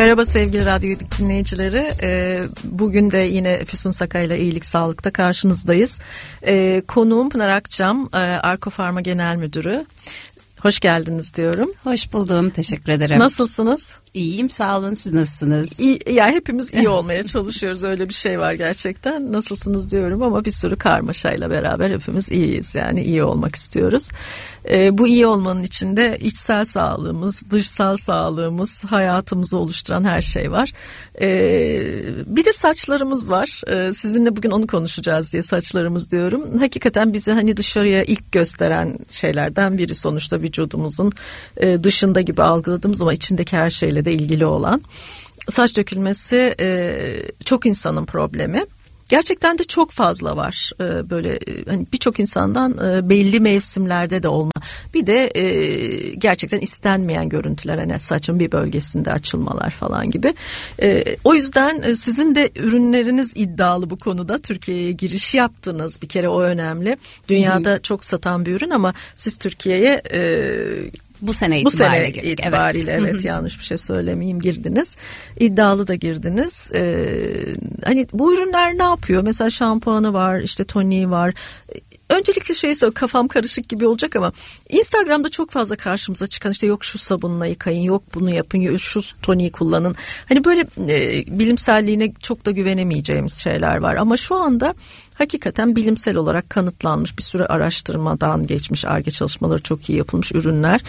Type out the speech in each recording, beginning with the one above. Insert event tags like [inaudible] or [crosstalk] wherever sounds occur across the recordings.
Merhaba sevgili radyo dinleyicileri. Ee, bugün de yine Füsun Sakay ile İyilik Sağlık'ta karşınızdayız. Ee, konuğum Pınar Akçam, e, Arko Farma Genel Müdürü. Hoş geldiniz diyorum. Hoş buldum. Teşekkür ederim. Nasılsınız? İyiyim sağ olun. Siz nasılsınız? İyi, yani hepimiz iyi olmaya çalışıyoruz. Öyle bir şey var gerçekten. Nasılsınız diyorum ama bir sürü karmaşayla beraber hepimiz iyiyiz. Yani iyi olmak istiyoruz. Ee, bu iyi olmanın içinde içsel sağlığımız, dışsal sağlığımız, hayatımızı oluşturan her şey var. Ee, bir de saçlarımız var. Ee, sizinle bugün onu konuşacağız diye saçlarımız diyorum. Hakikaten bizi hani dışarıya ilk gösteren şeylerden biri sonuçta vücudumuzun e, dışında gibi algıladığımız ama içindeki her şeyle de ilgili olan. Saç dökülmesi e, çok insanın problemi. Gerçekten de çok fazla var ee, böyle e, hani birçok insandan e, belli mevsimlerde de olma. Bir de e, gerçekten istenmeyen görüntüler hani saçın bir bölgesinde açılmalar falan gibi. O yüzden sizin de ürünleriniz iddialı bu konuda. Türkiye'ye giriş yaptınız bir kere o önemli. Dünyada Hı-hı. çok satan bir ürün ama siz Türkiye'ye bu sene itibariyle Bu sene itibariyle evet, evet yanlış bir şey söylemeyeyim girdiniz. İddialı da girdiniz. Ee, hani bu ürünler ne yapıyor? Mesela şampuanı var, işte toniği var öncelikle şey söyle kafam karışık gibi olacak ama Instagram'da çok fazla karşımıza çıkan işte yok şu sabunla yıkayın yok bunu yapın şu toniği kullanın. Hani böyle e, bilimselliğine çok da güvenemeyeceğimiz şeyler var ama şu anda hakikaten bilimsel olarak kanıtlanmış bir sürü araştırmadan geçmiş arge çalışmaları çok iyi yapılmış ürünler.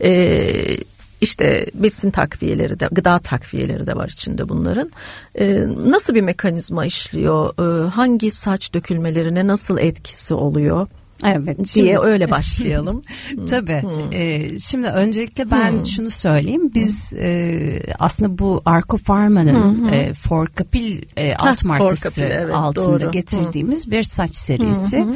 Eee işte besin takviyeleri de gıda takviyeleri de var içinde bunların. Ee, nasıl bir mekanizma işliyor? Ee, hangi saç dökülmelerine nasıl etkisi oluyor? Evet. Diye şimdi, öyle başlayalım. [laughs] Tabii. Hmm. Ee, şimdi öncelikle ben hmm. şunu söyleyeyim. Biz hmm. e, aslında bu Arco Pharma'nın hmm. e, Forcapil e, alt markası Forcapil, evet, altında doğru. getirdiğimiz hmm. bir saç serisi. Hmm.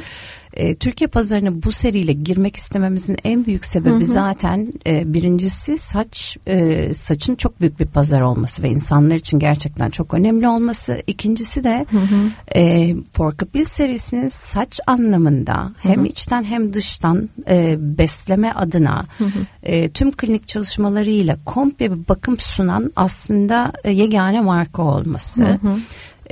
E, Türkiye pazarına bu seriyle girmek istememizin en büyük sebebi hı hı. zaten e, birincisi saç e, saçın çok büyük bir pazar olması ve insanlar için gerçekten çok önemli olması. İkincisi de hı hı. e, Porkapil serisinin saç anlamında hem hı hı. içten hem dıştan e, besleme adına hı hı. E, tüm klinik çalışmalarıyla komple bir bakım sunan aslında e, yegane marka olması. Hı hı.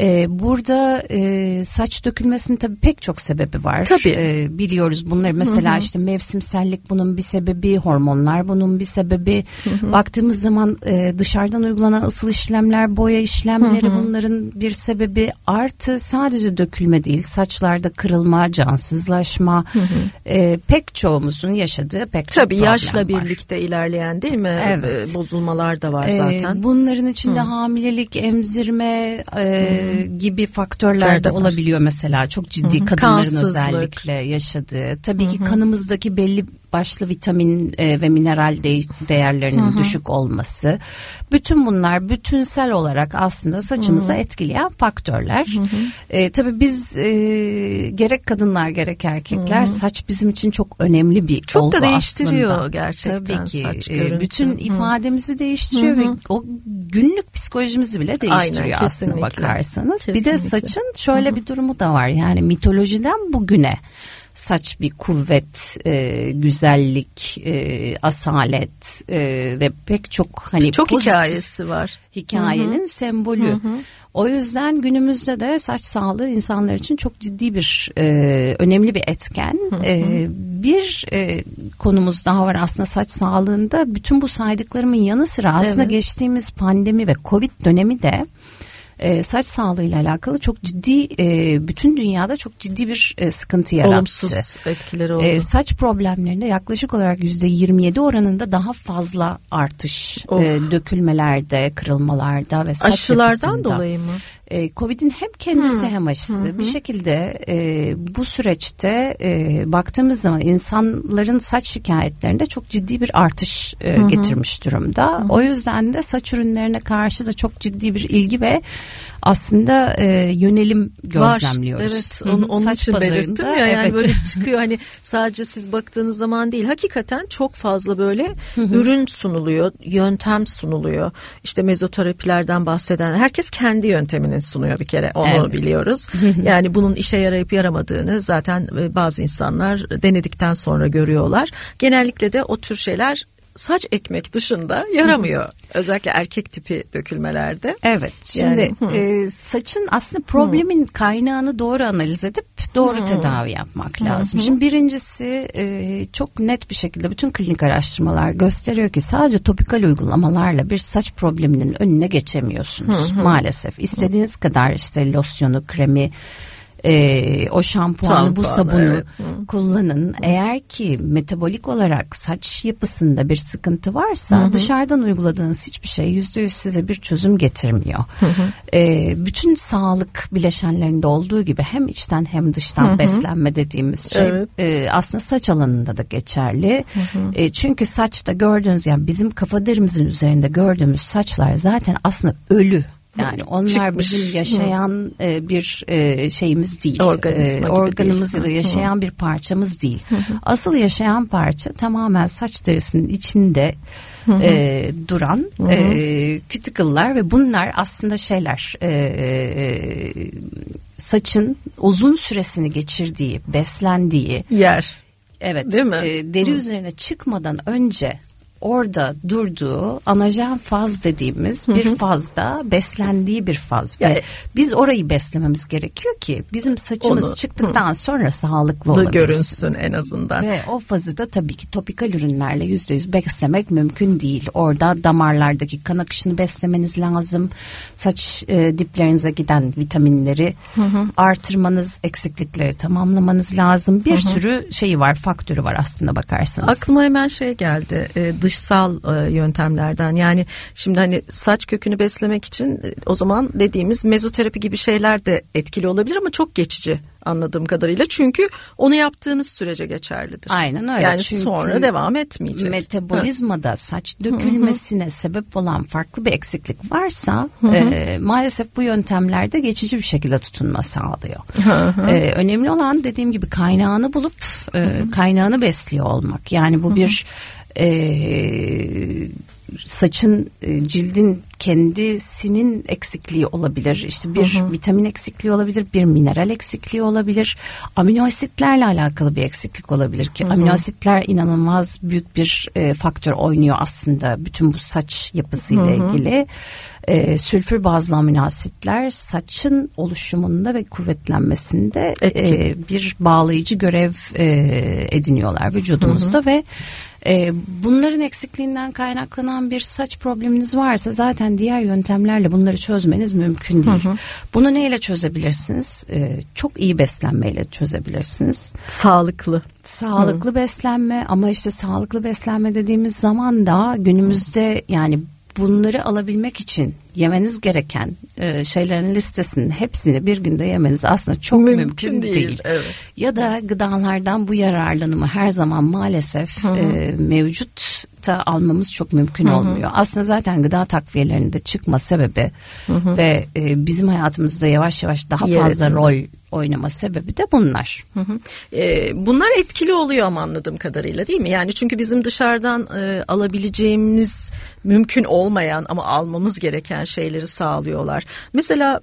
Ee, burada e, saç dökülmesinin tabii pek çok sebebi var. Tabii. Ee, biliyoruz bunları mesela Hı-hı. işte mevsimsellik bunun bir sebebi, hormonlar bunun bir sebebi. Hı-hı. Baktığımız zaman e, dışarıdan uygulanan ısıl işlemler, boya işlemleri Hı-hı. bunların bir sebebi. Artı sadece dökülme değil, saçlarda kırılma, cansızlaşma e, pek çoğumuzun yaşadığı pek çok tabii, yaşla birlikte ilerleyen değil mi? Evet. E, bozulmalar da var ee, zaten. E, bunların içinde Hı. hamilelik, emzirme, e, gibi faktörler de olabiliyor mesela. Çok ciddi Hı-hı. kadınların Kansızlık. özellikle yaşadığı. Tabii Hı-hı. ki kanımızdaki belli başlı vitamin e, ve mineral de, değerlerinin Hı-hı. düşük olması. Bütün bunlar bütünsel olarak aslında saçımıza Hı-hı. etkileyen faktörler. E, tabii biz e, gerek kadınlar gerek erkekler Hı-hı. saç bizim için çok önemli bir çok olgu da değiştiriyor aslında. gerçekten Tabii ki saç e, bütün Hı-hı. ifademizi değiştiriyor Hı-hı. ve o günlük psikolojimizi bile değiştiriyor Aynen, aslında bakarsanız. Kesinlikle. Bir de saçın şöyle Hı-hı. bir durumu da var yani mitolojiden bugüne saç bir kuvvet, e, güzellik, e, asalet e, ve pek çok hani çok hikayesi var. Hikayenin Hı-hı. sembolü. Hı-hı. O yüzden günümüzde de saç sağlığı insanlar için çok ciddi bir e, önemli bir etken. Hı hı. E, bir e, konumuz daha var aslında saç sağlığında. Bütün bu saydıklarımın yanı sıra aslında evet. geçtiğimiz pandemi ve Covid dönemi de e, saç sağlığıyla alakalı çok ciddi e, bütün dünyada çok ciddi bir e, sıkıntı yarattı. Olumsuz etkileri oldu. E, saç problemlerinde yaklaşık olarak yüzde 27 oranında daha fazla artış e, dökülmelerde, kırılmalarda ve saç Aşılardan yapısında. dolayı mı? e, Covid'in hem kendisi hmm. hem aşısı hmm. bir şekilde e, bu süreçte e, baktığımız zaman insanların saç şikayetlerinde çok ciddi bir artış e, hmm. getirmiş durumda. Hmm. O yüzden de saç ürünlerine karşı da çok ciddi bir ilgi ve aslında e, yönelim gözlemliyoruz. Var, evet. Onu, onun Saç için belirttim ya yani evet. böyle [laughs] çıkıyor hani sadece siz baktığınız zaman değil. Hakikaten çok fazla böyle ürün sunuluyor, yöntem sunuluyor. İşte mezoterapilerden bahseden herkes kendi yöntemini sunuyor bir kere. Onu evet. biliyoruz. yani bunun işe yarayıp yaramadığını zaten e, bazı insanlar denedikten sonra görüyorlar. Genellikle de o tür şeyler saç ekmek dışında yaramıyor. Özellikle erkek tipi dökülmelerde. Evet. Şimdi yani, e, saçın aslında problemin hı. kaynağını doğru analiz edip doğru hı. tedavi yapmak lazım. Hı. Şimdi birincisi e, çok net bir şekilde bütün klinik araştırmalar gösteriyor ki sadece topikal uygulamalarla bir saç probleminin önüne geçemiyorsunuz hı hı. maalesef. İstediğiniz kadar işte losyonu, kremi e, o şampuanı bu sabunu evet. kullanın. Eğer ki metabolik olarak saç yapısında bir sıkıntı varsa Hı-hı. dışarıdan uyguladığınız hiçbir şey yüzde yüz size bir çözüm getirmiyor. E, bütün sağlık bileşenlerinde olduğu gibi hem içten hem dıştan Hı-hı. beslenme dediğimiz şey evet. e, aslında saç alanında da geçerli. E, çünkü saçta gördüğünüz yani bizim kafa derimizin üzerinde gördüğümüz saçlar zaten aslında ölü. Yani onlar Çıkmış. bizim yaşayan e, bir e, şeyimiz değil. Organizma e, organımız değil. ya da yaşayan Hı. bir parçamız değil. Hı. Asıl yaşayan parça tamamen saç derisinin içinde e, duran e, kütikıllar ve bunlar aslında şeyler e, e, saçın uzun süresini geçirdiği, beslendiği yer. Evet. Değil mi? E, deri Hı. üzerine çıkmadan önce orada durduğu anajen faz dediğimiz bir fazda beslendiği bir faz yani, ve biz orayı beslememiz gerekiyor ki bizim saçımız onu, çıktıktan hı. sonra sağlıklı olabilsin. görünsün en azından. Ve o fazı da tabii ki topikal ürünlerle yüzde yüz beslemek mümkün değil. Orada damarlardaki kan akışını beslemeniz lazım. Saç e, diplerinize giden vitaminleri hı hı. artırmanız, eksiklikleri tamamlamanız lazım. Bir hı hı. sürü şeyi var, faktörü var aslında bakarsanız. Aklıma hemen şey geldi. E, dışsal e, yöntemlerden. Yani şimdi hani saç kökünü beslemek için e, o zaman dediğimiz mezoterapi gibi şeyler de etkili olabilir ama çok geçici anladığım kadarıyla. Çünkü onu yaptığınız sürece geçerlidir. Aynen öyle. Yani Çünkü sonra devam etmeyecek. Metabolizmada saç dökülmesine Hı-hı. sebep olan farklı bir eksiklik varsa e, maalesef bu yöntemlerde geçici bir şekilde tutunma sağlıyor. E, önemli olan dediğim gibi kaynağını bulup e, kaynağını besliyor olmak. Yani bu bir e, saçın e, cildin kendisinin eksikliği olabilir. İşte bir hı hı. vitamin eksikliği olabilir, bir mineral eksikliği olabilir. Amino asitlerle alakalı bir eksiklik olabilir ki hı hı. amino asitler inanılmaz büyük bir e, faktör oynuyor aslında bütün bu saç yapısıyla hı hı. ilgili. E, sülfür bazlı amino asitler saçın oluşumunda ve kuvvetlenmesinde e, bir bağlayıcı görev e, ediniyorlar vücudumuzda hı hı. ve e, bunların eksikliğinden kaynaklanan bir saç probleminiz varsa zaten diğer yöntemlerle bunları çözmeniz mümkün değil. Hı hı. Bunu neyle çözebilirsiniz? E, çok iyi beslenmeyle çözebilirsiniz. Sağlıklı. Sağlıklı hı. beslenme ama işte sağlıklı beslenme dediğimiz zaman da günümüzde yani bunları alabilmek için yemeniz gereken e, şeylerin listesinin hepsini bir günde yemeniz aslında çok mümkün, mümkün değil. değil. Evet. Ya da gıdalardan bu yararlanımı her zaman maalesef e, mevcut da almamız çok mümkün Hı-hı. olmuyor. Aslında zaten gıda takviyelerinde çıkma sebebi Hı-hı. ve e, bizim hayatımızda yavaş yavaş daha Yer fazla rol oynama sebebi de bunlar. Hı hı. E, bunlar etkili oluyor ama anladığım kadarıyla değil mi? Yani çünkü bizim dışarıdan e, alabileceğimiz mümkün olmayan ama almamız gereken şeyleri sağlıyorlar. Mesela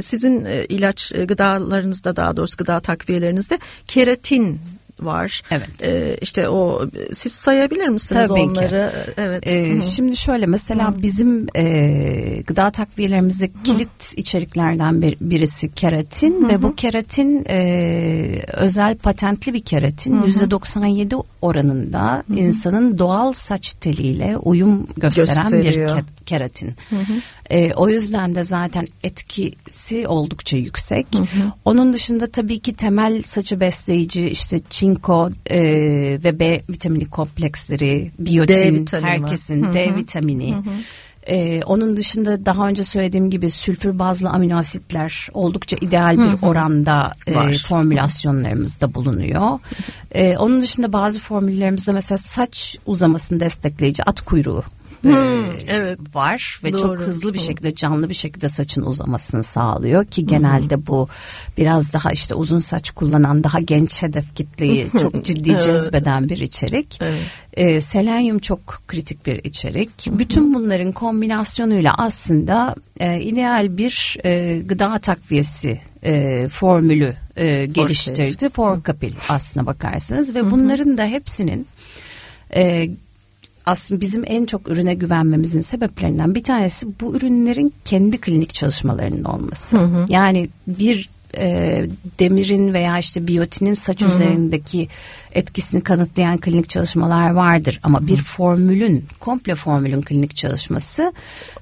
sizin e, ilaç e, gıdalarınızda daha doğrusu gıda takviyelerinizde keratin var. Evet. Ee, işte o siz sayabilir misiniz Tabii onları? Ki. Evet. Ee, şimdi şöyle mesela Hı. bizim e, gıda takviyelerimizdeki kilit içeriklerden bir, birisi keratin Hı. ve bu keratin e, özel patentli bir keratin yüzde 97 oranında Hı. insanın doğal saç teliyle uyum gösteren Gösteriyor. bir keratin. Hı hı. E, o yüzden de zaten etkisi oldukça yüksek. Hı hı. Onun dışında tabii ki temel saçı besleyici işte çinko e, ve B vitamini kompleksleri, biyotin, herkesin hı hı. D vitamini. Hı hı. Ee, onun dışında daha önce söylediğim gibi sülfür bazlı amino asitler oldukça ideal bir oranda e, formülasyonlarımızda bulunuyor. Ee, onun dışında bazı formüllerimizde mesela saç uzamasını destekleyici at kuyruğu Hmm, e, evet var ve Doğru. çok hızlı bir şekilde canlı bir şekilde saçın uzamasını sağlıyor ki genelde hmm. bu biraz daha işte uzun saç kullanan daha genç hedef kitleyi [laughs] çok ciddi evet. cezbeden bir içerik. Evet. E, selenyum çok kritik bir içerik. Bütün bunların kombinasyonuyla aslında e, ideal bir e, gıda takviyesi e, formülü e, geliştirdi. Forkapil aslına bakarsanız ve bunların da hepsinin e, aslında bizim en çok ürüne güvenmemizin sebeplerinden bir tanesi bu ürünlerin kendi klinik çalışmalarının olması. Hı hı. Yani bir e, demirin veya işte biyotinin saç Hı-hı. üzerindeki etkisini kanıtlayan klinik çalışmalar vardır ama bir Hı-hı. formülün komple formülün klinik çalışması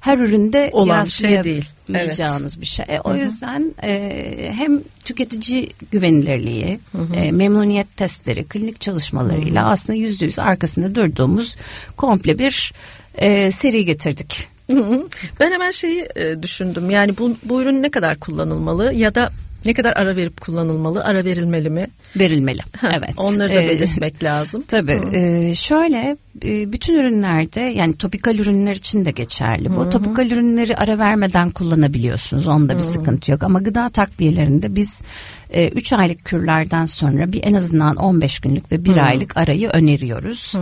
her üründe olan bir şey değil. Evet. bir şey. E, o Hı-hı. yüzden e, hem tüketici güvenilirliği, e, memnuniyet testleri, klinik çalışmalarıyla Hı-hı. aslında yüzde yüz arkasında durduğumuz komple bir e, seri getirdik. Ben hemen şeyi e, düşündüm. Yani bu, bu ürün ne kadar kullanılmalı ya da ne kadar ara verip kullanılmalı? Ara verilmeli mi? Verilmeli. [laughs] evet. Onları da ee, belirtmek [laughs] ee, lazım. Tabii. E, şöyle e, bütün ürünlerde yani topikal ürünler için de geçerli bu. Hı-hı. Topikal ürünleri ara vermeden kullanabiliyorsunuz. Onda bir Hı-hı. sıkıntı yok. Ama gıda takviyelerinde biz 3 e, aylık kürlerden sonra bir en azından 15 günlük ve 1 aylık arayı öneriyoruz.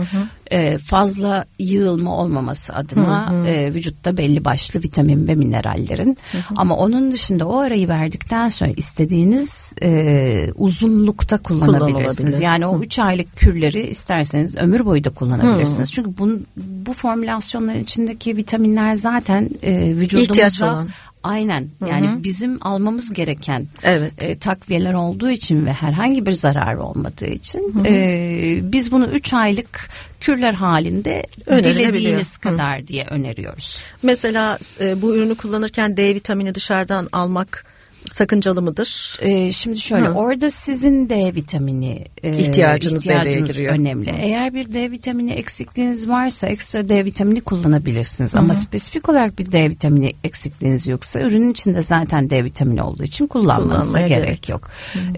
E, fazla yığılma olmaması adına e, vücutta belli başlı vitamin ve minerallerin. Hı-hı. Ama onun dışında o arayı verdikten sonra istediğiniz e, uzunlukta kullanabilirsiniz. Yani o 3 aylık kürleri isterseniz ömür boyu da kullanabilirsiniz. Hı. Çünkü bu, bu formülasyonların içindeki vitaminler zaten e, vücudumuza Aynen yani Hı-hı. bizim almamız gereken evet. e, takviyeler olduğu için ve herhangi bir zarar olmadığı için e, biz bunu 3 aylık kürler halinde dilediğiniz kadar Hı. diye öneriyoruz. Mesela e, bu ürünü kullanırken D vitamini dışarıdan almak sakıncalı mıdır? Ee, şimdi şöyle Hı. orada sizin D vitamini e, ihtiyacınız, ihtiyacınız önemli. Hı. Eğer bir D vitamini eksikliğiniz varsa ekstra D vitamini kullanabilirsiniz. Hı. Ama spesifik olarak bir D vitamini eksikliğiniz yoksa ürünün içinde zaten D vitamini olduğu için kullanmanıza gerek, gerek yok.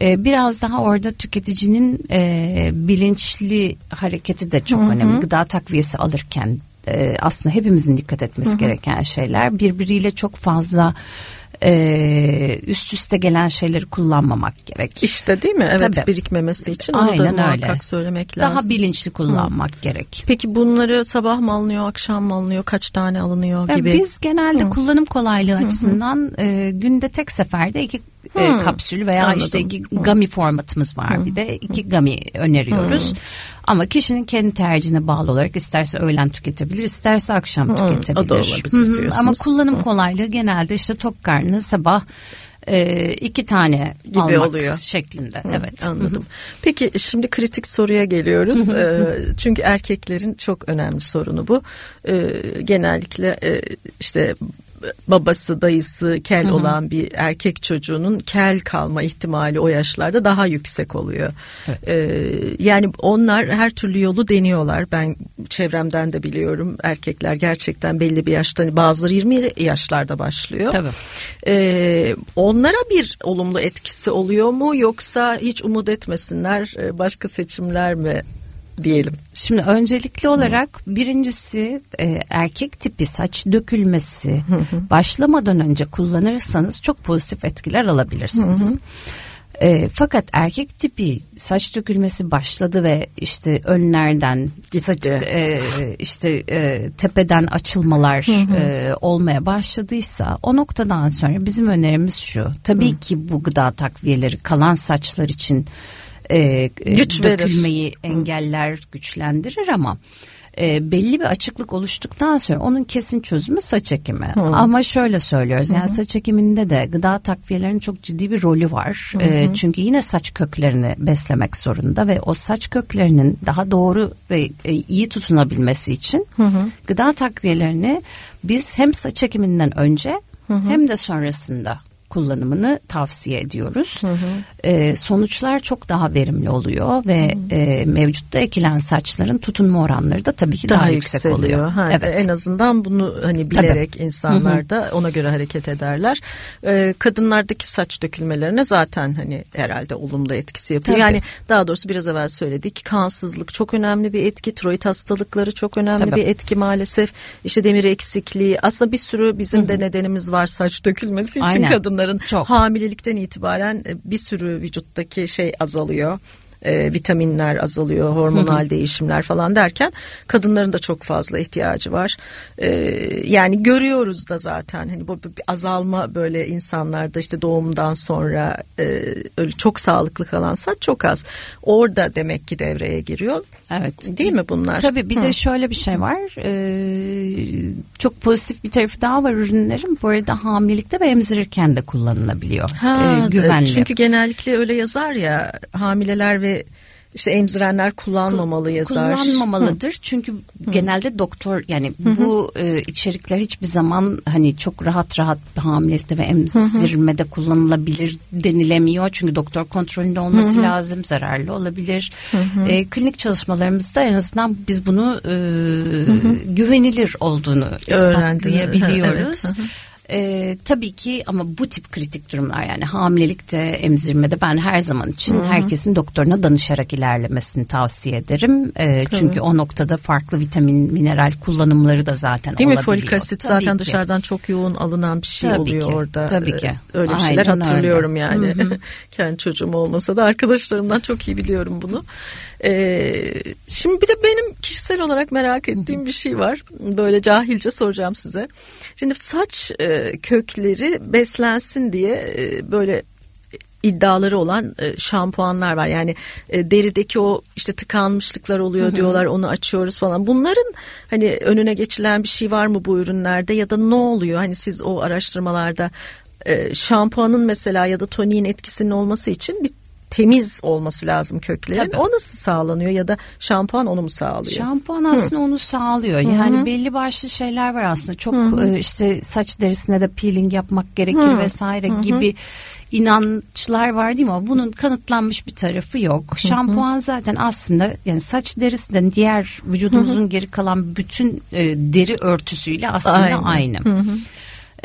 Ee, biraz daha orada tüketicinin e, bilinçli hareketi de çok Hı. önemli. Gıda takviyesi alırken e, aslında hepimizin dikkat etmesi Hı. gereken şeyler birbiriyle çok fazla e, üst üste gelen şeyleri kullanmamak gerek. İşte değil mi? Evet Tabii. birikmemesi için onu Aynen da muhakkak öyle. söylemek lazım. Daha bilinçli kullanmak Hı. gerek. Peki bunları sabah mı alınıyor, akşam mı alınıyor, kaç tane alınıyor gibi? Biz genelde Hı. kullanım kolaylığı Hı. açısından e, günde tek seferde iki e, hmm. kapsül veya Anladım. işte iki gummy formatımız var hmm. bir de iki gummy öneriyoruz. Hmm. Ama kişinin kendi tercihine bağlı olarak isterse öğlen tüketebilir, isterse akşam hmm. tüketebilir. O da olabilir Ama kullanım hmm. kolaylığı genelde işte tok karnı sabah e, iki tane gibi almak oluyor şeklinde. Hı, evet. Anladım. Peki şimdi kritik soruya geliyoruz. e, çünkü erkeklerin çok önemli sorunu bu. E, genellikle e, işte babası dayısı kel Hı-hı. olan bir erkek çocuğunun kel kalma ihtimali o yaşlarda daha yüksek oluyor. Evet. Ee, yani onlar her türlü yolu deniyorlar. Ben çevremden de biliyorum erkekler gerçekten belli bir yaşta bazıları 20 yaşlarda başlıyor. Tabii. Ee, onlara bir olumlu etkisi oluyor mu yoksa hiç umut etmesinler başka seçimler mi diyelim. Şimdi öncelikli olarak birincisi e, erkek tipi saç dökülmesi başlamadan önce kullanırsanız çok pozitif etkiler alabilirsiniz. E, fakat erkek tipi saç dökülmesi başladı ve işte önlerden saç, e, işte e, tepeden açılmalar E, olmaya başladıysa o noktadan sonra bizim önerimiz şu. Tabii hı. ki bu gıda takviyeleri kalan saçlar için e, Güç dökülmeyi verir. engeller, güçlendirir ama e, belli bir açıklık oluştuktan sonra onun kesin çözümü saç ekimi. Hı. Ama şöyle söylüyoruz yani Hı. saç ekiminde de gıda takviyelerinin çok ciddi bir rolü var. Hı. E, çünkü yine saç köklerini beslemek zorunda ve o saç köklerinin daha doğru ve e, iyi tutunabilmesi için Hı. gıda takviyelerini biz hem saç ekiminden önce Hı hem de sonrasında kullanımını tavsiye ediyoruz. Hı hı. E, sonuçlar çok daha verimli oluyor ve hı hı. E, mevcutta ekilen saçların tutunma oranları da tabii ki daha, daha yüksek oluyor. Ha, evet. En azından bunu hani bilerek tabii. insanlar da ona göre hareket ederler. E, kadınlardaki saç dökülmelerine zaten hani herhalde olumlu etkisi yapıyor. Tabii. Yani daha doğrusu biraz evvel söyledik kansızlık çok önemli bir etki. Tiroid hastalıkları çok önemli tabii. bir etki maalesef. İşte demir eksikliği aslında bir sürü bizim hı hı. de nedenimiz var saç dökülmesi için Aynen. kadın kadınların Çok. hamilelikten itibaren e, bir sürü vücuttaki şey azalıyor e, vitaminler azalıyor, hormonal değişimler falan derken kadınların da çok fazla ihtiyacı var. E, yani görüyoruz da zaten hani bu bir azalma böyle insanlarda işte doğumdan sonra e, öyle çok sağlıklı kalan saç çok az. Orada demek ki devreye giriyor. Evet. Değil mi bunlar? Tabii bir Hı. de şöyle bir şey var. Ee, çok pozitif bir tarafı daha var ürünlerin. Bu arada hamilelikte ve emzirirken de kullanılabiliyor. Ha, ee, güvenli. Çünkü genellikle öyle yazar ya hamileler ve işte emzirenler kullanmamalı yazar. Kullanmamalıdır. Hı. Çünkü Hı. genelde doktor yani Hı. bu e, içerikler hiçbir zaman hani çok rahat rahat hamilelikte ve emzirmede Hı. kullanılabilir denilemiyor. Çünkü doktor kontrolünde olması Hı. lazım. Zararlı olabilir. Hı. E, klinik çalışmalarımızda en azından biz bunu e, güvenilir olduğunu ispatlayabiliyoruz. Evet. E, tabii ki ama bu tip kritik durumlar yani hamilelikte, emzirmede ben her zaman için Hı-hı. herkesin doktoruna danışarak ilerlemesini tavsiye ederim. E, çünkü o noktada farklı vitamin, mineral kullanımları da zaten Değil olabiliyor. Değil mi? Folik asit tabii zaten ki. dışarıdan çok yoğun alınan bir şey tabii oluyor ki. orada. Tabii ki. Öyle Aynen şeyler hatırlıyorum öyle. yani. [laughs] Kendi çocuğum olmasa da arkadaşlarımdan çok iyi biliyorum bunu. Ee, şimdi bir de benim kişisel olarak merak ettiğim bir şey var. Böyle cahilce soracağım size. Şimdi saç e, kökleri beslensin diye e, böyle iddiaları olan e, şampuanlar var. Yani e, derideki o işte tıkanmışlıklar oluyor Hı-hı. diyorlar onu açıyoruz falan. Bunların hani önüne geçilen bir şey var mı bu ürünlerde ya da ne oluyor? Hani siz o araştırmalarda e, şampuanın mesela ya da toniğin etkisinin olması için bir temiz olması lazım köklerin. Tabii. O nasıl sağlanıyor ya da şampuan onu mu sağlıyor? Şampuan aslında Hı. onu sağlıyor. Yani Hı-hı. belli başlı şeyler var aslında. Çok Hı-hı. işte saç derisine de peeling yapmak gerekir Hı-hı. vesaire Hı-hı. gibi inançlar var değil mi? Ama bunun kanıtlanmış bir tarafı yok. Hı-hı. Şampuan zaten aslında yani saç derisinden diğer vücudumuzun Hı-hı. geri kalan bütün e, deri örtüsüyle aslında aynı. aynı. Hı-hı.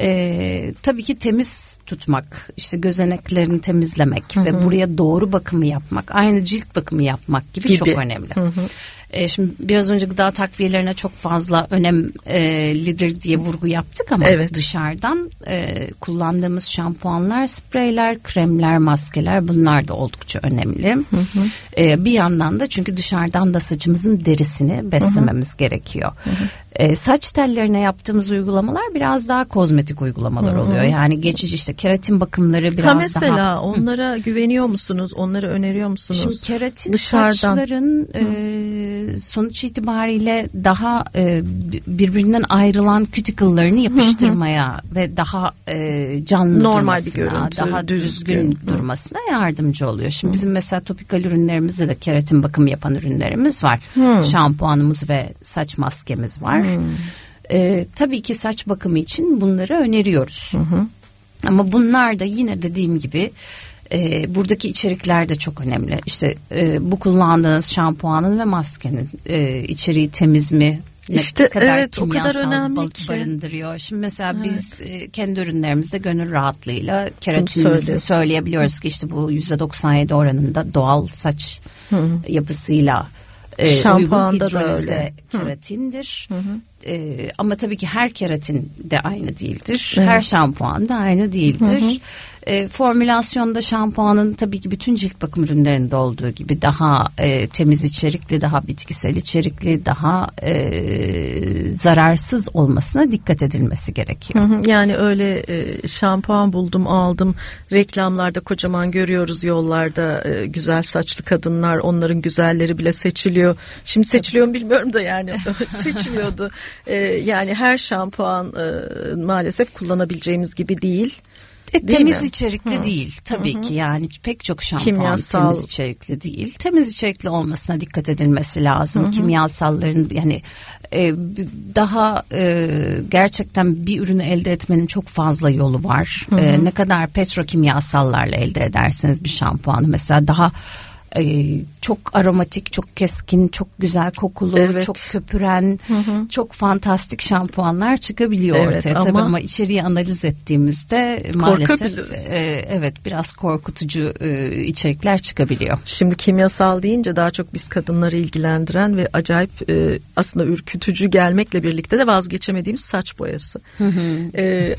E, tabii ki temiz tutmak, işte gözeneklerini temizlemek hı hı. ve buraya doğru bakımı yapmak, aynı cilt bakımı yapmak gibi, gibi. çok önemli. Hı hı. E, şimdi biraz önce gıda takviyelerine çok fazla önemlidir diye vurgu yaptık ama evet. dışarıdan e, kullandığımız şampuanlar, spreyler, kremler, maskeler bunlar da oldukça önemli. Hı hı. E, bir yandan da çünkü dışarıdan da saçımızın derisini beslememiz hı hı. gerekiyor. Hı hı. E, saç tellerine yaptığımız uygulamalar biraz daha kozmetik uygulamalar Hı-hı. oluyor. Yani geçici işte keratin bakımları biraz ha mesela daha. onlara Hı. güveniyor musunuz? Onları öneriyor musunuz? Şimdi keratin Dışarıdan. saçların e, sonuç itibariyle daha e, birbirinden ayrılan cuticle'larını yapıştırmaya ve daha e, canlı Normal durmasına, bir görüntü, daha düzgün Hı-hı. durmasına yardımcı oluyor. Şimdi bizim mesela topikal ürünlerimizde de keratin bakımı yapan ürünlerimiz var. Şampuanımız ve saç maskemiz var. E, tabii ki saç bakımı için bunları öneriyoruz. Hı hı. Ama bunlar da yine dediğim gibi e, buradaki içerikler de çok önemli. İşte e, bu kullandığınız şampuanın ve maskenin e, içeriği temiz mi? Ne işte kadar evet o kadar önemli ki. barındırıyor. Şimdi mesela evet. biz e, kendi ürünlerimizde gönül rahatlığıyla keratinimizi söyleyebiliyoruz ki işte bu yüzde 97 oranında doğal saç Hı. yapısıyla e, Şampuanda uygun hidrolize keratindir. Hı hı. E, ama tabii ki her keratin de aynı değildir. Evet. Her şampuan da aynı değildir. Hı hı. E, formülasyonda şampuanın tabii ki bütün cilt bakım ürünlerinde olduğu gibi daha e, temiz içerikli, daha bitkisel içerikli, daha e, zararsız olmasına dikkat edilmesi gerekiyor. Hı hı. Yani öyle e, şampuan buldum aldım reklamlarda kocaman görüyoruz yollarda e, güzel saçlı kadınlar onların güzelleri bile seçiliyor. Şimdi seçiliyor mu bilmiyorum da yani [laughs] seçiliyordu. E, yani her şampuan e, maalesef kullanabileceğimiz gibi değil. E, temiz mi? içerikli Hı. değil tabii Hı. ki yani pek çok şampuan Kimyasal. temiz içerikli değil. Temiz içerikli olmasına dikkat edilmesi lazım. Hı. Kimyasalların yani e, daha e, gerçekten bir ürünü elde etmenin çok fazla yolu var. E, ne kadar petrokimyasallarla elde ederseniz bir şampuanı mesela daha e, çok aromatik, çok keskin, çok güzel kokulu, evet. çok köpüren, hı hı. çok fantastik şampuanlar çıkabiliyor evet, ortaya. Ama, Tabii ama içeriği analiz ettiğimizde maalesef e, evet biraz korkutucu e, içerikler çıkabiliyor. Şimdi kimyasal deyince daha çok biz kadınları ilgilendiren ve acayip e, aslında ürkütücü gelmekle birlikte de vazgeçemediğimiz saç boyası. Hı hı. E,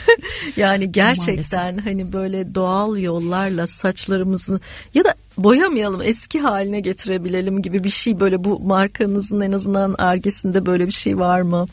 [laughs] yani gerçekten maalesef. hani böyle doğal yollarla saçlarımızı ya da boyamayalım eski haline getirebilelim gibi bir şey böyle bu markanızın en azından argesinde böyle bir şey var mı?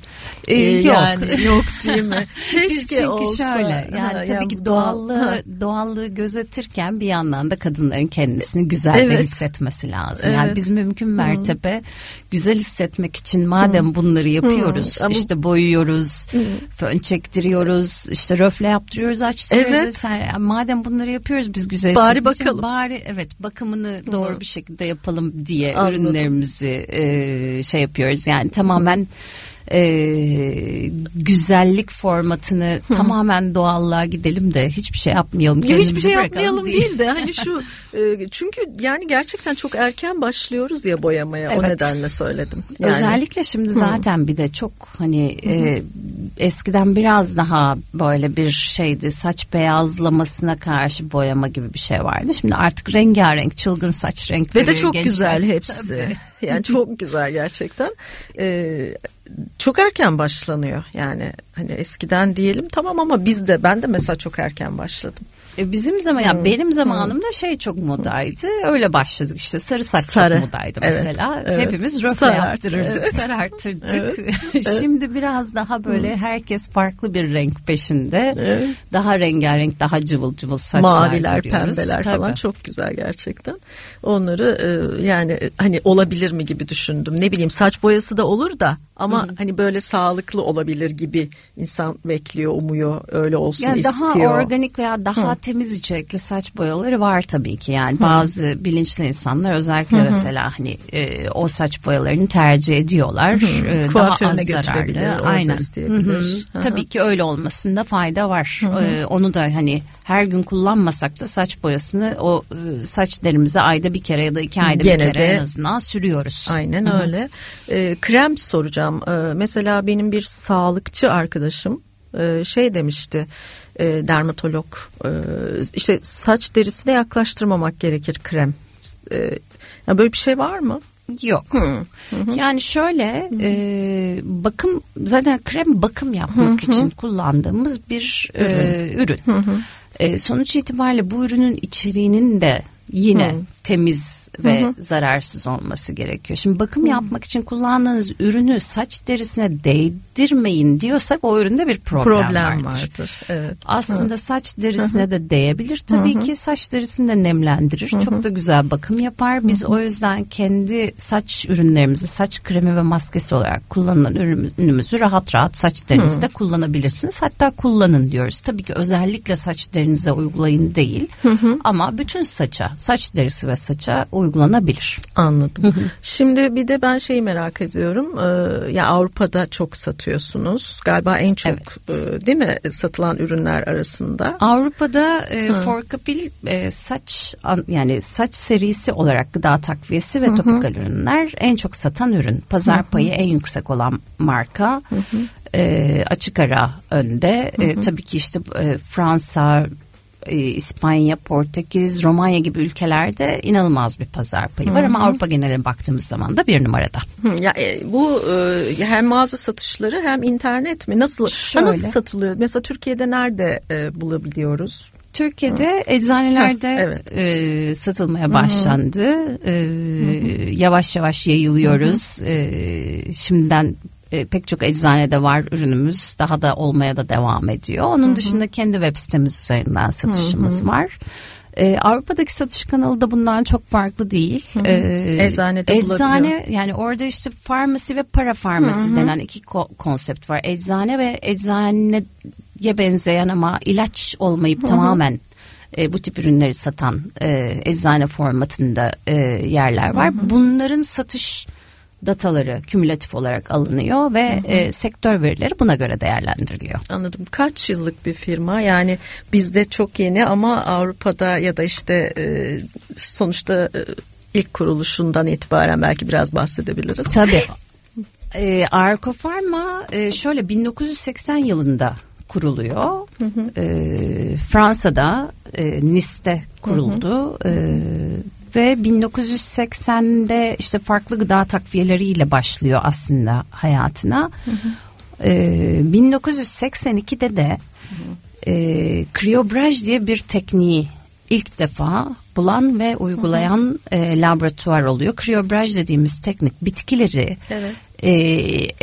Ee, yok. Yani [laughs] yok değil mi? Keşke çünkü olsa. şöyle yani ha, tabii yani ki doğallığı doğallığı gözetirken bir yandan da kadınların kendisini güzel evet. de hissetmesi lazım. Evet. Yani biz mümkün mertebe Hı. Güzel hissetmek için madem Hı. bunları yapıyoruz Hı. işte boyuyoruz, Hı. fön çektiriyoruz, işte röfle yaptırıyoruz, açtırıyoruz evet. vesaire. Yani madem bunları yapıyoruz biz güzel bari bakalım. Için, bari evet bakımını doğru bir şekilde yapalım diye Anladım. ürünlerimizi e, şey yapıyoruz. Yani tamamen e, güzellik formatını Hı. tamamen doğallığa gidelim de hiçbir şey yapmayalım. Ya hiçbir şey yapmayalım değil. değil de hani şu [laughs] e, çünkü yani gerçekten çok erken başlıyoruz ya boyamaya evet. o nedenle söyledim. Yani. Özellikle şimdi zaten Hı. bir de çok hani e, eskiden biraz daha böyle bir şeydi saç beyazlamasına karşı boyama gibi bir şey vardı. Şimdi artık rengarenk çılgın saç renkleri. Ve de çok gençler. güzel hepsi. [laughs] yani çok güzel gerçekten. Ee, çok erken başlanıyor yani hani eskiden diyelim tamam ama biz de ben de mesela çok erken başladım. E bizim zaman ya hmm. benim zamanımda hmm. şey çok modaydı. Öyle başladık işte sarı saç sarı. çok modaydı mesela. Evet. Hepimiz röfle yaptırırdık, evet. sarartırdık. [laughs] Evet. Şimdi biraz daha böyle hmm. herkes farklı bir renk peşinde. Evet. Daha rengarenk, daha cıvıl cıvıl saçlar Maviler, görüyoruz. pembeler Tabii. falan çok güzel gerçekten. Onları e, yani hani olabilir mi gibi düşündüm. Ne bileyim saç boyası da olur da ama Hı-hı. hani böyle sağlıklı olabilir gibi insan bekliyor, umuyor, öyle olsun yani istiyor. Daha organik veya daha Hı. temiz içerikli saç boyaları var tabii ki. Yani Hı. bazı bilinçli insanlar özellikle Hı-hı. mesela hani e, o saç boyalarını tercih ediyorlar. E, daha az zararlı. Aynen. Tabii ki öyle olmasında fayda var. E, onu da hani her gün kullanmasak da saç boyasını o e, saç derimize ayda bir kere ya da iki ayda Gene bir kere de, en azından sürüyoruz. Aynen Hı-hı. öyle. E, krem soracağım. E, mesela benim bir sağlıkçı arkadaşım e, şey demişti e, dermatolog e, işte saç derisine yaklaştırmamak gerekir krem. E, yani böyle bir şey var mı? Yok. Hı. Hı Yani şöyle hı e, bakım zaten krem bakım yapmak hı hı. için kullandığımız bir ürün. E, ürün. Hı hı. E, sonuç itibariyle bu ürünün içeriğinin de yine hmm. temiz ve hı zararsız olması gerekiyor. Şimdi bakım hmm. yapmak için kullandığınız ürünü saç derisine değdirmeyin diyorsak o üründe bir problem, problem vardır. vardır. Evet. Aslında hı. saç derisine hı de değebilir tabii hı ki saç derisini de nemlendirir. hı Çok da güzel bakım yapar. Biz hı o yüzden kendi saç ürünlerimizi saç kremi ve maskesi olarak kullanılan ürünümüzü rahat rahat saç derinizde hı kullanabilirsiniz. Hatta kullanın diyoruz. Tabii ki özellikle saç derinize uygulayın değil hı ama bütün saça saç derisi ve saça uygulanabilir. Anladım. Şimdi bir de ben şeyi merak ediyorum. Ee, ya Avrupa'da çok satıyorsunuz. Galiba en çok evet. e, değil mi satılan ürünler arasında? Avrupa'da e, Forcapil e, saç yani saç serisi olarak gıda takviyesi ve Hı-hı. topikal ürünler en çok satan ürün. Pazar Hı-hı. payı en yüksek olan marka. E, açık ara önde. E, tabii ki işte e, Fransa, e, İspanya, Portekiz, Romanya gibi ülkelerde inanılmaz bir pazar payı var Hı-hı. ama Avrupa geneline baktığımız zaman da bir numarada. Hı, ya e, bu e, hem mağaza satışları hem internet mi nasıl Şöyle. nasıl satılıyor? Mesela Türkiye'de nerede e, bulabiliyoruz? Türkiye'de Hı. eczanelerde Hı, evet. e, satılmaya başlandı. E, yavaş yavaş yayılıyoruz. E, şimdiden e, pek çok eczanede var ürünümüz. Daha da olmaya da devam ediyor. Onun Hı-hı. dışında kendi web sitemiz üzerinden satışımız Hı-hı. var. Ee, Avrupa'daki satış kanalı da bundan çok farklı değil. Ee, Eczanede Eczane yani orada işte farmasi ve para farmasi denen iki ko- konsept var. Eczane ve eczaneye benzeyen ama ilaç olmayıp Hı-hı. tamamen e, bu tip ürünleri satan e, eczane formatında e, yerler var. Hı-hı. Bunların satış dataları kümülatif olarak alınıyor ve hı hı. E, sektör verileri buna göre değerlendiriliyor. Anladım. Kaç yıllık bir firma? Yani bizde çok yeni ama Avrupa'da ya da işte e, sonuçta e, ilk kuruluşundan itibaren belki biraz bahsedebiliriz. Tabii. [laughs] E, Arco Pharma e, şöyle 1980 yılında kuruluyor. Hı hı. E, Fransa'da e, Nice'te kuruldu. Hı hı. E, ve 1980'de işte farklı gıda takviyeleriyle başlıyor aslında hayatına. Hı hı. Ee, 1982'de de hı hı. e, kriyobraj diye bir tekniği ilk defa bulan ve uygulayan e, laboratuvar oluyor. Kriyobraj dediğimiz teknik bitkileri evet. e,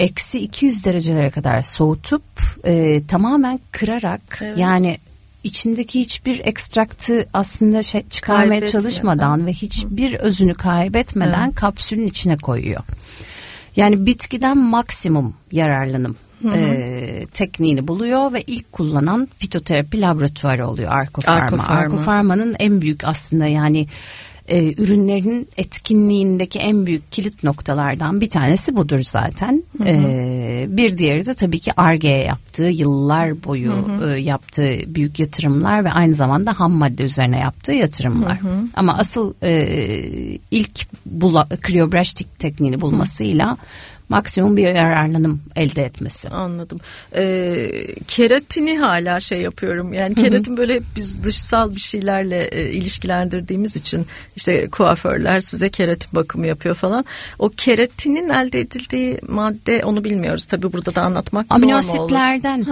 eksi 200 derecelere kadar soğutup e, tamamen kırarak evet. yani içindeki hiçbir ekstraktı aslında şey, çıkarmaya çalışmadan ve hiçbir özünü kaybetmeden evet. kapsülün içine koyuyor. Yani bitkiden maksimum yararlanım E, tekniğini buluyor ve ilk kullanan fitoterapi laboratuvarı oluyor. Arkofarma. Arkofarma'nın en büyük aslında yani e, ürünlerin etkinliğindeki en büyük kilit noktalardan bir tanesi budur zaten. Hı hı. E, bir diğeri de tabii ki Arge'ye yaptığı yıllar boyu hı hı. E, yaptığı büyük yatırımlar ve aynı zamanda ham madde üzerine yaptığı yatırımlar. Hı hı. Ama asıl e, ilk bula, kriyobrastik tekniğini bulmasıyla hı maksimum bir yararlanım elde etmesi. Anladım. Ee, keratini hala şey yapıyorum. Yani keratin böyle biz dışsal bir şeylerle e, ilişkilendirdiğimiz için işte kuaförler size keratin bakımı yapıyor falan. O keratinin elde edildiği madde onu bilmiyoruz. Tabii burada da anlatmak amino zor mu olur? Aminoasitlerden.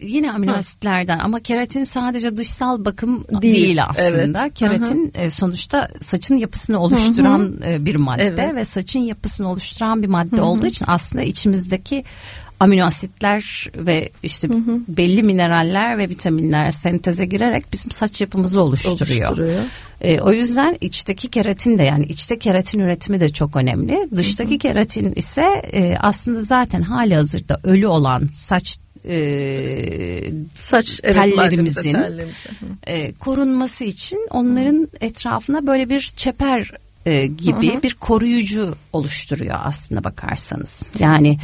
Yine aminoasitlerden ama keratin sadece dışsal bakım değil, değil aslında. Evet. Keratin Hı-hı. E, sonuçta saçın yapısını oluşturan Hı-hı. E, bir madde evet. ve saçın yapısını oluşturan bir madde Hı-hı. olduğu için için aslında içimizdeki amino asitler ve işte hı hı. belli mineraller ve vitaminler senteze girerek bizim saç yapımızı oluşturuyor. oluşturuyor. E, o yüzden içteki keratin de yani içte keratin üretimi de çok önemli. Dıştaki hı hı. keratin ise e, aslında zaten hali hazırda ölü olan saç e, saç tellerimizin e, korunması için onların hı. etrafına böyle bir çeper e, gibi hı hı. bir koruyucu oluşturuyor aslında bakarsanız. Yani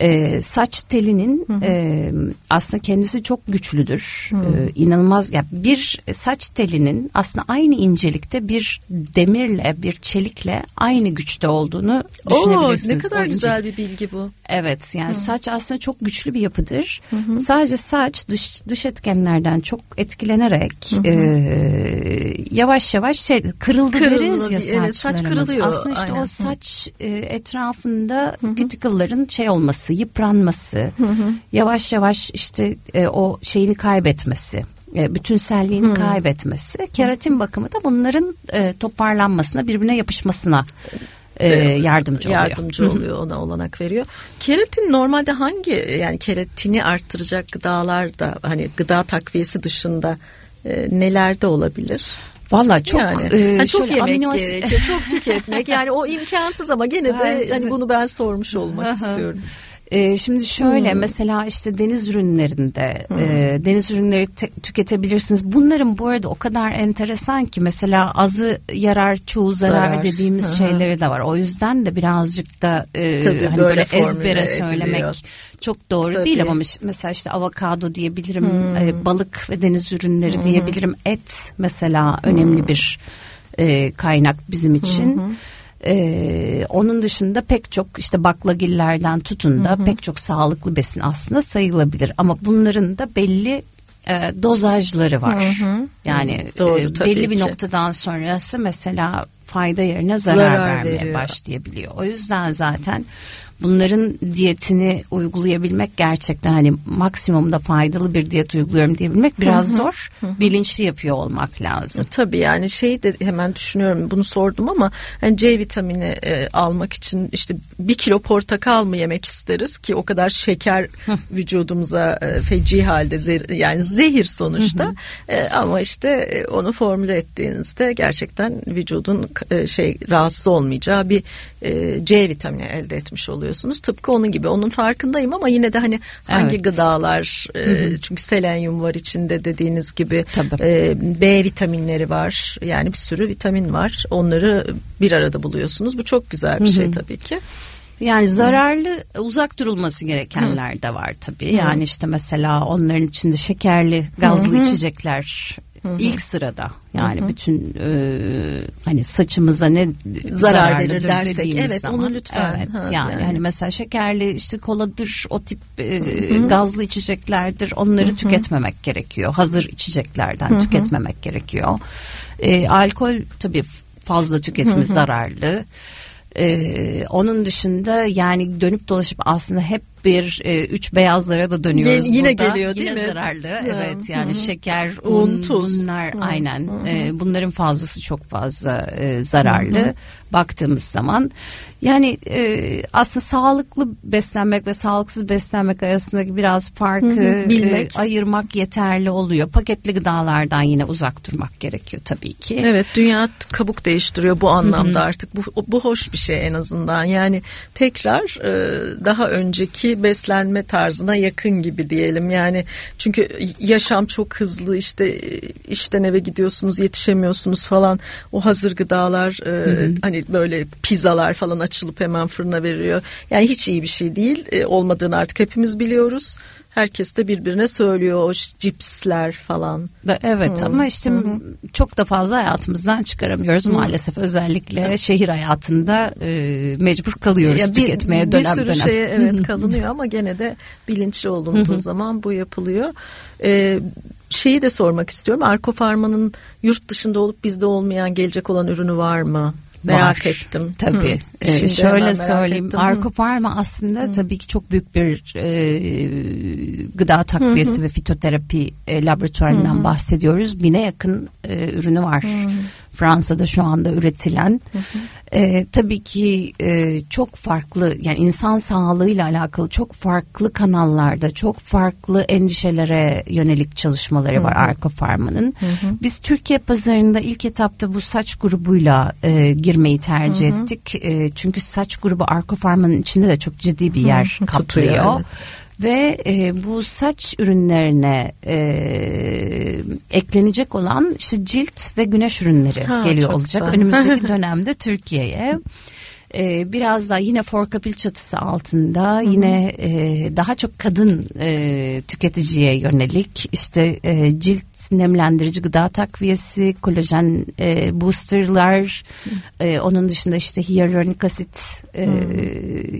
e, saç telinin hı hı. E, aslında kendisi çok güçlüdür. Hı. E, inanılmaz ya bir saç telinin aslında aynı incelikte bir demirle bir çelikle aynı güçte olduğunu düşünebilirsiniz. Oo, ne kadar güzel bir bilgi bu. Evet yani hı. saç aslında çok güçlü bir yapıdır. Hı hı. Sadece saç dış dış etkenlerden çok etkilenerek hı hı. E, yavaş yavaş şey kırıldı Kırıldı, deriz ya saçlarımız. Evet, saç kırılıyor. Aslında işte Aynen. o saç e, etrafında cuticle'ların şey olması olması, yıpranması, hı hı. yavaş yavaş işte e, o şeyini kaybetmesi e, bütünselliğini hmm. kaybetmesi keratin bakımı da bunların e, toparlanmasına birbirine yapışmasına e, yardımcı oluyor. Yardımcı oluyor ona olanak veriyor. Keratin normalde hangi yani keratini arttıracak gıdalar da hani gıda takviyesi dışında e, nelerde olabilir? Valla çok yani, e, yani çok yemek amino gerekiyor, çok tüketmek. Yani o imkansız ama gene [laughs] de hani bunu ben sormuş olmak istiyorum. E, şimdi şöyle hmm. mesela işte deniz ürünlerinde hmm. e, deniz ürünleri te- tüketebilirsiniz. Bunların bu arada o kadar enteresan ki mesela azı yarar çoğu zarar, zarar. dediğimiz Hı-hı. şeyleri de var. O yüzden de birazcık da e, Tabii hani böyle, böyle ezbere söylemek ediliyor. çok doğru Tabii. değil ama mesela işte avokado diyebilirim, hmm. e, balık ve deniz ürünleri hmm. diyebilirim. Et mesela hmm. önemli bir e, kaynak bizim için. Hmm. Ee, onun dışında pek çok işte baklagillerden tutun da hı hı. pek çok sağlıklı besin aslında sayılabilir. Ama bunların da belli e, dozajları var. Hı hı. Yani Doğru, e, belli bir noktadan sonrası mesela fayda yerine zarar, zarar vermeye veriyor. başlayabiliyor. O yüzden zaten bunların diyetini uygulayabilmek gerçekten hani maksimumda faydalı bir diyet uyguluyorum diyebilmek biraz hı hı. zor. Hı hı. Bilinçli yapıyor olmak lazım. Tabii yani şey de hemen düşünüyorum bunu sordum ama yani C vitamini e, almak için işte bir kilo portakal mı yemek isteriz ki o kadar şeker hı. vücudumuza e, feci halde zehir, yani zehir sonuçta. Hı hı. E, ama işte e, onu formüle ettiğinizde gerçekten vücudun e, şey rahatsız olmayacağı bir e, C vitamini elde etmiş oluyor oluyorsunuz. Tıpkı onun gibi. Onun farkındayım ama yine de hani hangi evet. gıdalar e, çünkü selenyum var içinde dediğiniz gibi. E, B vitaminleri var. Yani bir sürü vitamin var. Onları bir arada buluyorsunuz. Bu çok güzel bir şey tabii ki. Yani zararlı uzak durulması gerekenler de var tabii. Yani işte mesela onların içinde şekerli gazlı içecekler Hı-hı. ilk sırada yani Hı-hı. bütün e, hani saçımıza ne zarar verir dersek evet zaman. onu lütfen evet, ha, yani, yani hani mesela şekerli işte koladır o tip e, gazlı içeceklerdir onları Hı-hı. tüketmemek gerekiyor hazır içeceklerden Hı-hı. tüketmemek gerekiyor e, alkol tabii fazla tüketimi Hı-hı. zararlı ee, onun dışında yani dönüp dolaşıp aslında hep bir e, üç beyazlara da dönüyoruz yine burada. geliyor değil yine mi? zararlı. Hı. Evet yani Hı. şeker, un, Un, tuz. bunlar Hı. aynen. Hı. E, bunların fazlası çok fazla e, zararlı baktığımız zaman. Yani e, aslında sağlıklı beslenmek ve sağlıksız beslenmek arasındaki biraz farkı Hı hı, bilmek. e, ayırmak yeterli oluyor. Paketli gıdalardan yine uzak durmak gerekiyor tabii ki. Evet dünya kabuk değiştiriyor bu anlamda artık bu, bu hoş bir şey en azından yani tekrar e, daha önceki beslenme tarzına yakın gibi diyelim. Yani çünkü yaşam çok hızlı işte işten eve gidiyorsunuz yetişemiyorsunuz falan. O hazır gıdalar e, hani böyle pizzalar falan açılıp hemen fırına veriyor. Yani hiç iyi bir şey değil E, olmadığını artık hepimiz biliyoruz herkes de birbirine söylüyor o cipsler falan. Evet ama işte çok da fazla hayatımızdan çıkaramıyoruz maalesef özellikle şehir hayatında e, mecbur kalıyoruz Ya bir, tüketmeye bir dönem sürü dönem. şeye evet kalınıyor ama gene de bilinçli olunduğu zaman bu yapılıyor. Ee, şeyi de sormak istiyorum. Arko Farma'nın yurt dışında olup bizde olmayan gelecek olan ürünü var mı? Merak Var. ettim. Tabii. Hı. Ee, şöyle söyleyeyim. ettim. Hı. Arko Pharma aslında tabii ki çok büyük bir e, gıda takviyesi ve fitoterapi e, laboratuvarından bahsediyoruz. Bine yakın e, ürünü var. Fransa'da şu anda üretilen. E, tabii ki e, çok farklı yani insan sağlığıyla alakalı çok farklı kanallarda çok farklı endişelere yönelik çalışmaları var Arko Pharma'nın. Biz Türkiye pazarında ilk etapta bu saç grubuyla e, girmeyi tercih ettik. E, çünkü saç grubu Arko Pharma'nın içinde de çok ciddi bir yer Tutuyor, kaplıyor. evet. Ve e, bu saç ürünlerine e, eklenecek olan işte cilt ve güneş ürünleri Ha, geliyor olacak güzel. önümüzdeki [laughs] dönemde Türkiye'ye. E, biraz daha yine Forkapil çatısı altında yine e, daha çok kadın e, tüketiciye yönelik işte e, cilt nemlendirici gıda takviyesi, kolajen e, boosterlar, e, onun dışında işte hyaluronik asit e,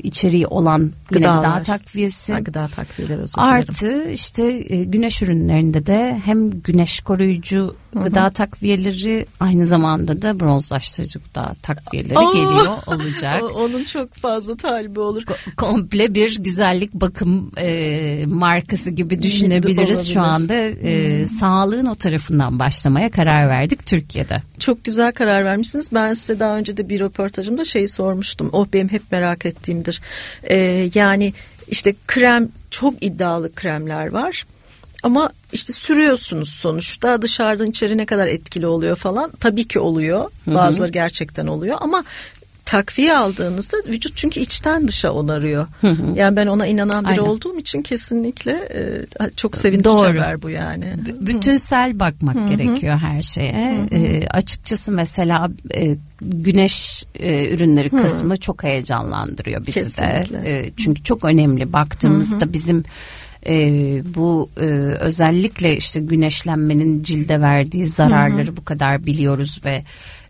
içeriği olan yine Gıdalar. gıda takviyesi. Ha, gıda takviyeleri özür dilerim. Artı işte e, güneş ürünlerinde de hem güneş koruyucu gıda takviyeleri aynı zamanda da bronzlaştırıcı gıda takviyeleri Aa! geliyor olacak. O- onun çok fazla talibi olur. Komple bir güzellik bakım e, markası gibi düşünebiliriz şu Olabilir. anda. E, Sağlığın o tarafından başlamaya karar verdik Türkiye'de. Çok güzel karar vermişsiniz. Ben size daha önce de bir röportajımda şeyi sormuştum. O benim hep merak ettiğimdir. Ee, yani işte krem çok iddialı kremler var. Ama işte sürüyorsunuz sonuçta dışarıdan içeri ne kadar etkili oluyor falan. Tabii ki oluyor. Bazıları gerçekten oluyor ama takviye aldığınızda vücut çünkü içten dışa onarıyor. Yani ben ona inanan biri Aynen. olduğum için kesinlikle e, çok sevindirici Doğru. haber bu yani. B- bütünsel bakmak gerekiyor her şeye. E, açıkçası mesela e, güneş e, ürünleri kısmı çok heyecanlandırıyor bizi Kesinlikle. de. E, çünkü çok önemli baktığımızda bizim e, bu e, özellikle işte güneşlenmenin cilde verdiği zararları bu kadar biliyoruz ve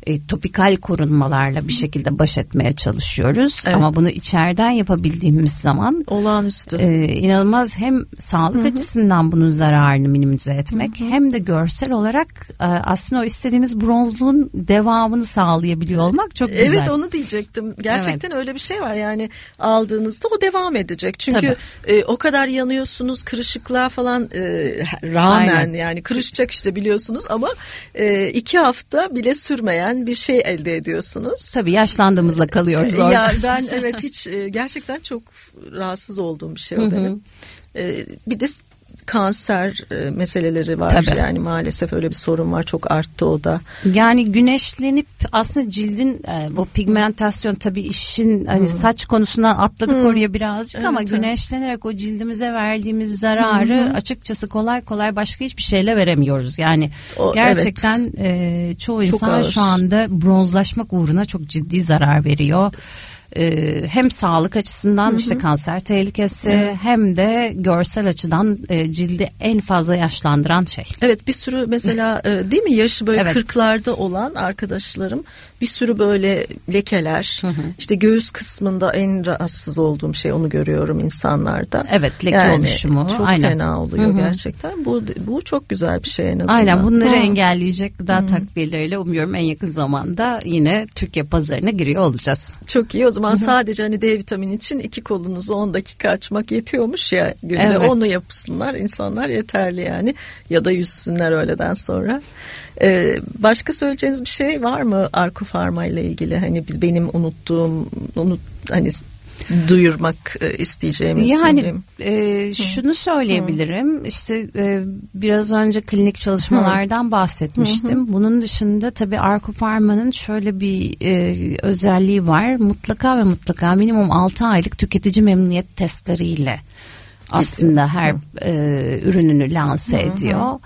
e, topikal korunmalarla bir şekilde baş etmeye çalışıyoruz. Evet. Ama bunu içeriden yapabildiğimiz zaman Olağanüstü. ee, inanılmaz hem sağlık açısından bunun zararını minimize etmek hem de görsel olarak e, aslında o istediğimiz bronzluğun devamını sağlayabiliyor olmak çok güzel. Evet onu diyecektim. Gerçekten öyle bir şey var yani aldığınızda o devam edecek. Çünkü e, o kadar yanıyorsunuz kırışıklığa falan e, rağmen Aynen. yani kırışacak işte biliyorsunuz ama e, iki hafta bile sürmeyen bir şey elde ediyorsunuz. Tabii yaşlandığımızla kalıyoruz orada. Ya ben evet hiç e, gerçekten çok rahatsız olduğum bir şey o benim. E, bir de kanser e, meseleleri var Tabii. yani maalesef öyle bir sorun var çok arttı o da. Yani güneşlenip aslında cildin e, bu pigmentasyon tabii işin hani saç konusuna atladık oraya birazcık Evet, ama evet. güneşlenerek o cildimize verdiğimiz zararı açıkçası kolay kolay başka hiçbir şeyle veremiyoruz. Yani O, gerçekten e, çoğu Çok insan ağır. şu anda bronzlaşmak uğruna çok ciddi zarar veriyor. E, hem sağlık açısından işte kanser tehlikesi hem de görsel açıdan e, cildi en fazla yaşlandıran şey. Evet bir sürü mesela [laughs] e, değil mi yaşı böyle Evet. kırklarda olan arkadaşlarım bir sürü böyle lekeler işte göğüs kısmında en rahatsız olduğum şey onu görüyorum insanlarda. Evet, leke oluşumu, Çok aynen. fena oluyor gerçekten. Bu bu çok güzel bir şey en azından. Aynen bunları Hı. engelleyecek gıda takviyeleriyle umuyorum en yakın zamanda yine Türkiye pazarına giriyor olacağız. Çok iyi o zaman zaman sadece hani D vitamini için iki kolunuzu 10 dakika açmak yetiyormuş ya günde. Evet. onu yapsınlar. İnsanlar yeterli yani. Ya da yüzsünler öğleden sonra. Ee, başka söyleyeceğiniz bir şey var mı Arko Farma ile ilgili? Hani biz benim unuttuğum unut hani duyurmak e, isteyeceğimiz yani e, şunu söyleyebilirim Hı. işte e, biraz önce klinik çalışmalardan Hı. bahsetmiştim Hı. bunun dışında tabii Arkofarma'nın şöyle bir e, özelliği var mutlaka ve mutlaka minimum 6 aylık tüketici memnuniyet testleriyle aslında her e, ürününü lanse ediyor. Hı hı.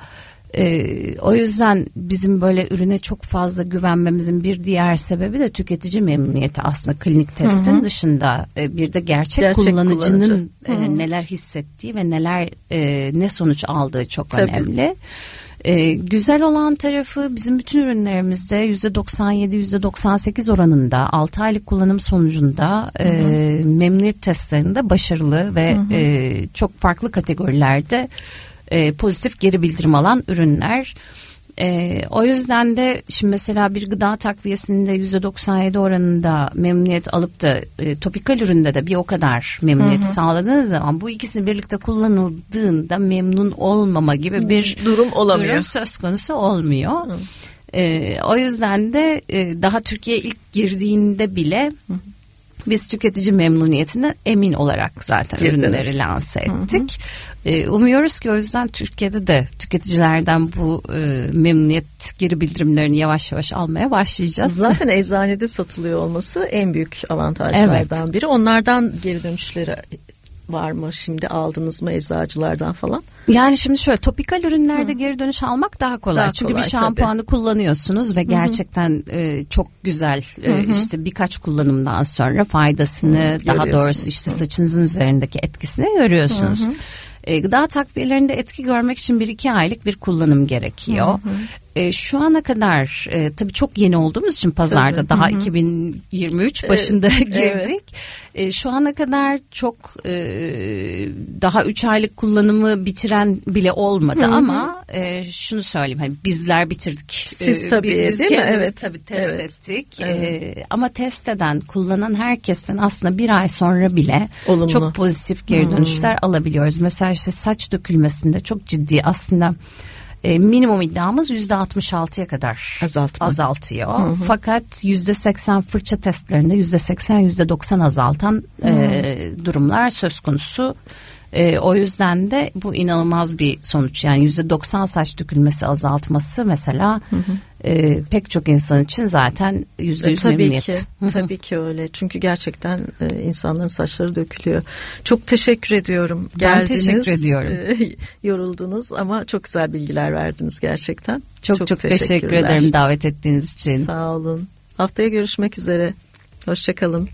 Ee, o yüzden bizim böyle ürüne çok fazla güvenmemizin bir diğer sebebi de tüketici memnuniyeti aslında klinik testin Hı-hı. dışında e, bir de gerçek, gerçek kullanıcının kullanıcı. e, neler hissettiği ve neler e, ne sonuç aldığı çok Tabii. önemli. Ee, güzel olan tarafı bizim bütün ürünlerimizde yüzde 97 yüzde 98 oranında 6 aylık kullanım sonucunda e, memnuniyet testlerinde başarılı ve e, çok farklı kategorilerde e, pozitif geri bildirim alan ürünler. E, o yüzden de şimdi mesela bir gıda takviyesinde %97 oranında memnuniyet alıp da e, topikal üründe de bir o kadar memnuniyet hı hı. sağladığınız zaman bu ikisini birlikte kullanıldığında memnun olmama gibi bir durum olamıyor. Durum söz konusu olmuyor. Hı. E, o yüzden de e, daha Türkiye ilk girdiğinde bile hı biz tüketici memnuniyetinden emin olarak zaten Girdiniz. ürünleri lanse ettik. Hı hı. Ee, umuyoruz ki o yüzden Türkiye'de de tüketicilerden bu e, memnuniyet geri bildirimlerini yavaş yavaş almaya başlayacağız. Zaten eczanede satılıyor olması en büyük avantajlardan evet. biri. Onlardan geri dönüşleri var mı şimdi aldınız mı eczacılardan falan? Yani şimdi şöyle topikal ürünlerde Hı. geri dönüş almak daha kolay. Daha Çünkü kolay, bir şampuanı tabii. kullanıyorsunuz ve gerçekten e, çok güzel e, işte birkaç kullanımdan sonra faydasını Hı, daha doğrusu işte saçınızın üzerindeki etkisini görüyorsunuz. Hı hı. E, gıda takviyelerinde etki görmek için bir iki aylık bir kullanım gerekiyor. Hı hı. E, şu ana kadar e, tabii çok yeni olduğumuz için pazarda tabii. daha hı hı. 2023 başında [laughs] evet. girdik. Evet. E, şu ana kadar çok e, daha 3 aylık kullanımı bitiren bile olmadı hı hı. ama e, şunu söyleyeyim hani bizler bitirdik. Siz e, tabii biz değil mi? Evet. tabii test evet. ettik. Evet. E, ama test eden kullanan herkesten aslında bir ay sonra bile Olumlu. çok pozitif geri dönüşler hı. alabiliyoruz. Mesela işte saç dökülmesinde çok ciddi aslında e, minimum iddiamız yüzde 66'ya kadar Azaltma. azaltıyor. Hı hı. Fakat yüzde 80 fırça testlerinde yüzde 80 yüzde 90 azaltan e, durumlar söz konusu. E, o yüzden de bu inanılmaz bir sonuç. Yani yüzde 90 saç dökülmesi azaltması mesela hı hı. E, pek çok insan için zaten yüzde yüz memnuniyet. Ki, tabii ki öyle. Çünkü gerçekten e, insanların saçları dökülüyor. Çok teşekkür ediyorum. Geldiniz, ben teşekkür ediyorum. E, [laughs] yoruldunuz ama çok güzel bilgiler verdiniz gerçekten. Çok çok, çok teşekkür ederim davet ettiğiniz için. Sağ olun. Haftaya görüşmek üzere. Hoşçakalın.